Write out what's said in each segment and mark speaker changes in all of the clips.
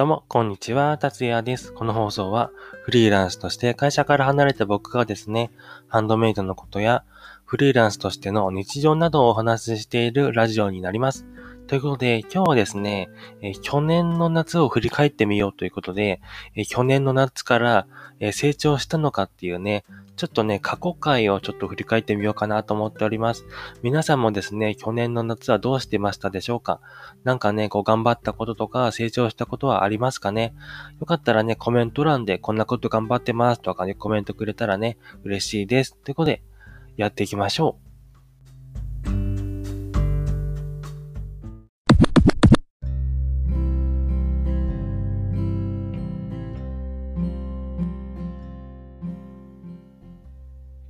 Speaker 1: どうも、こんにちは、達也です。この放送は、フリーランスとして会社から離れた僕がですね、ハンドメイドのことや、フリーランスとしての日常などをお話ししているラジオになります。ということで、今日はですね、え去年の夏を振り返ってみようということで、え去年の夏から、え成長したのかっていうね、ちょっとね、過去回をちょっと振り返ってみようかなと思っております。皆さんもですね、去年の夏はどうしてましたでしょうか？なんかね、こう頑張ったこととか成長したことはありますかね？よかったらね、コメント欄でこんなこと頑張ってますとかね、コメントくれたらね、嬉しいです。ということで、やっていきましょう。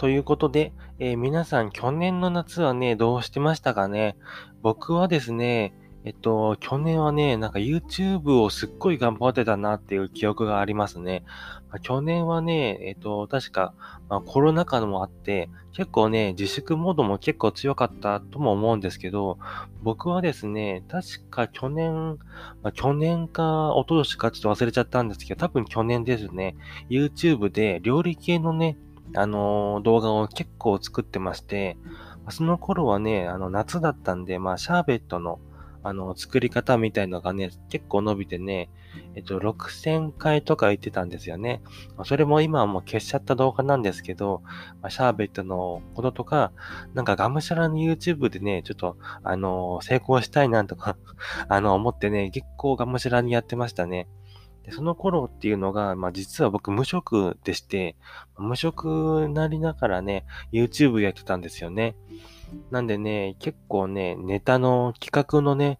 Speaker 1: ということで、えー、皆さん去年の夏はね、どうしてましたかね？僕はですね、えっと、去年はね、なんか YouTube をすっごい頑張ってたなっていう記憶がありますね。まあ、去年はね、えっと、確か、まあ、コロナ禍もあって、結構ね、自粛モードも結構強かったとも思うんですけど、僕はですね、確か去年、まあ、去年か、一昨年かちょっと忘れちゃったんですけど、多分去年ですね、YouTube で料理系のね、あの、動画を結構作ってまして、その頃はね、あの、夏だったんで、まあ、シャーベットの、あの、作り方みたいのがね、結構伸びてね、えっと、6000回とか言ってたんですよね。それも今はもう消しちゃった動画なんですけど、まあ、シャーベットのこととか、なんかがむしゃらに YouTube でね、ちょっと、あの、成功したいなとか あの、思ってね、結構がむしゃらにやってましたね。で、その頃っていうのが、まあ実は僕無職でして、無職なりながらね、YouTube やってたんですよね。なんでね、結構ね、ネタの企画のね、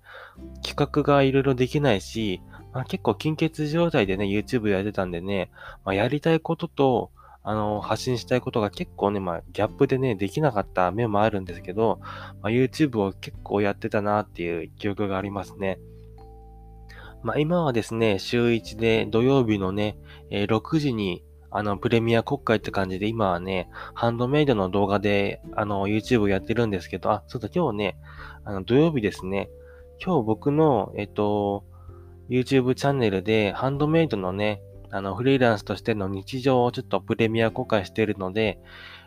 Speaker 1: 企画がいろいろできないし、まあ、結構金欠状態でね、YouTube やってたんでね、まあ、やりたいことと、あの、発信したいことが結構ね、まあ、ギャップでね、できなかった面もあるんですけど、まあ、YouTube を結構やってたなっていう記憶がありますね。まあ、今はですね、週1で土曜日のね、えー、6時に、あの、プレミア国会って感じで、今はね、ハンドメイドの動画で、あの、YouTube やってるんですけど、あ、そうだ、今日ね、あの、土曜日ですね。今日僕の、えっと、YouTube チャンネルで、ハンドメイドのね、あの、フリーランスとしての日常をちょっとプレミア公開してるので、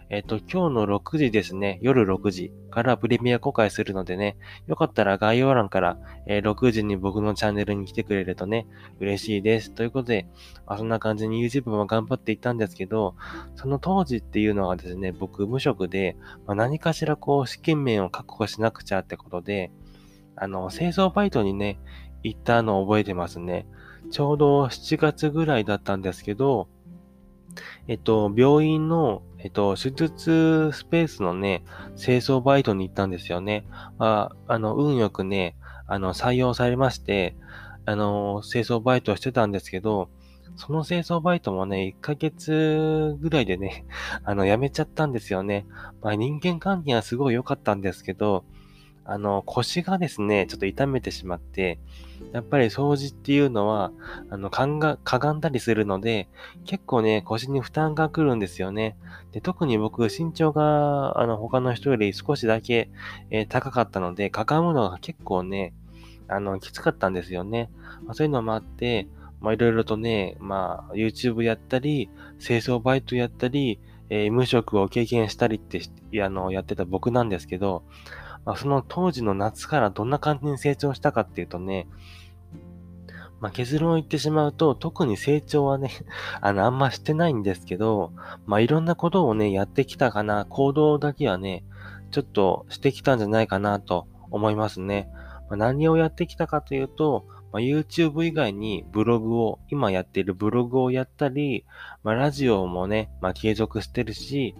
Speaker 1: えっと、今日の6時ですね、夜6時からプレミア公開するのでね、よかったら概要欄から、えー、6時に僕のチャンネルに来てくれるとね、嬉しいです。ということで、まあ、そんな感じに YouTube も頑張っていったんですけど、その当時っていうのはですね、僕無職で、まあ、何かしらこう資金面を確保しなくちゃってことで、あの、製造バイトにね、行ったのを覚えてますね。ちょうど7月ぐらいだったんですけど、えっと、病院の、えっと、手術スペースのね、清掃バイトに行ったんですよね。あ、あの、運よくね、あの、採用されまして、あの、清掃バイトをしてたんですけど、その清掃バイトもね、1ヶ月ぐらいでね、あの、辞めちゃったんですよね。まあ、人間関係はすごい良かったんですけど、あの、腰がですね、ちょっと痛めてしまって、やっぱり掃除っていうのは、あの、かんが、かがんだりするので、結構ね、腰に負担が来るんですよね。で、特に僕、身長が、あの、他の人より少しだけ、えー、高かったので、かがむのが結構ね、あの、きつかったんですよね。まあ、そういうのもあって、ま、いろいろとね、まあ、YouTube やったり、清掃バイトやったり、えー、無職を経験したりって、あの、やってた僕なんですけど、まあ、その当時の夏からどんな感じに成長したかっていうとね、まあ、結論を言ってしまうと、特に成長はね、あの、あんましてないんですけど、まあ、いろんなことをね、やってきたかな、行動だけはね、ちょっとしてきたんじゃないかなと思いますね。まあ、何をやってきたかというと、まあ、YouTube 以外にブログを、今やっているブログをやったり、まあ、ラジオもね、まあ、継続してるし、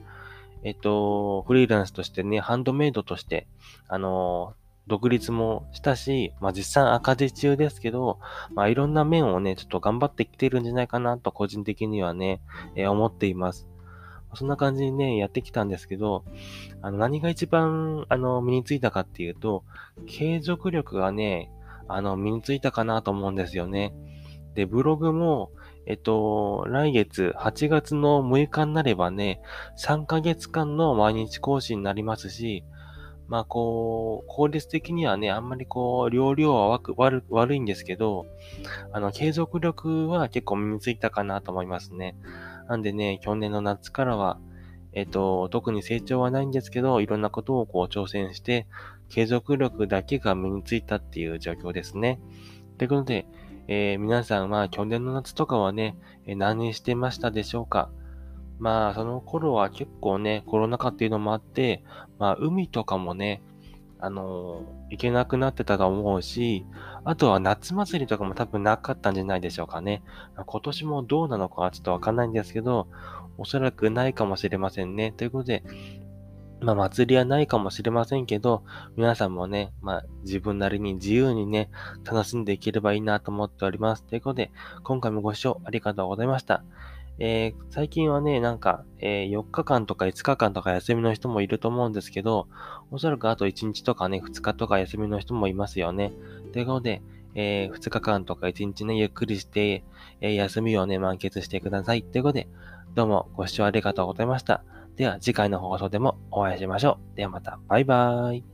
Speaker 1: えっと、フリーランスとしてね、ハンドメイドとして、あの、独立もしたし、まあ実際赤字中ですけど、まあいろんな面をね、ちょっと頑張ってきてるんじゃないかなと個人的にはね、えー、思っています。そんな感じにね、やってきたんですけど、あの、何が一番、あの、身についたかっていうと、継続力がね、あの、身についたかなと思うんですよね。で、ブログも、えっと、来月8月の6日になればね、3ヶ月間の毎日更新になりますし、まあ、こう、効率的にはね、あんまりこう、量量は悪悪いんですけど、あの、継続力は結構身についたかなと思いますね。なんでね、去年の夏からは、えっ、と、特に成長はないんですけど、いろんなことをこう挑戦して、継続力だけが身についたっていう状況ですね。ということで、えー、皆さんは去年の夏とかはね、え何してましたでしょうか？まあ、その頃は結構ね、コロナ禍っていうのもあって、まあ、海とかもね、あの行けなくなってたと思うし、あとは夏祭りとかも多分なかったんじゃないでしょうかね。今年もどうなのかはちょっとわかんないんですけど、おそらくないかもしれませんね。ということで、まあ、祭りはないかもしれませんけど、皆さんもね、まあ、自分なりに自由にね、楽しんでいければいいなと思っております。ということで、今回もご視聴ありがとうございました。えー、最近はね、なんか、えー、4日間とか5日間とか休みの人もいると思うんですけど、おそらくあと1日とかね、2日とか休みの人もいますよね。ということで、えー、2日間とか1日ね、ゆっくりして、え、休みをね、満喫してください。ということで、どうもご視聴ありがとうございました。では、次回の放送でもお会いしましょう。ではまた、バイバーイ。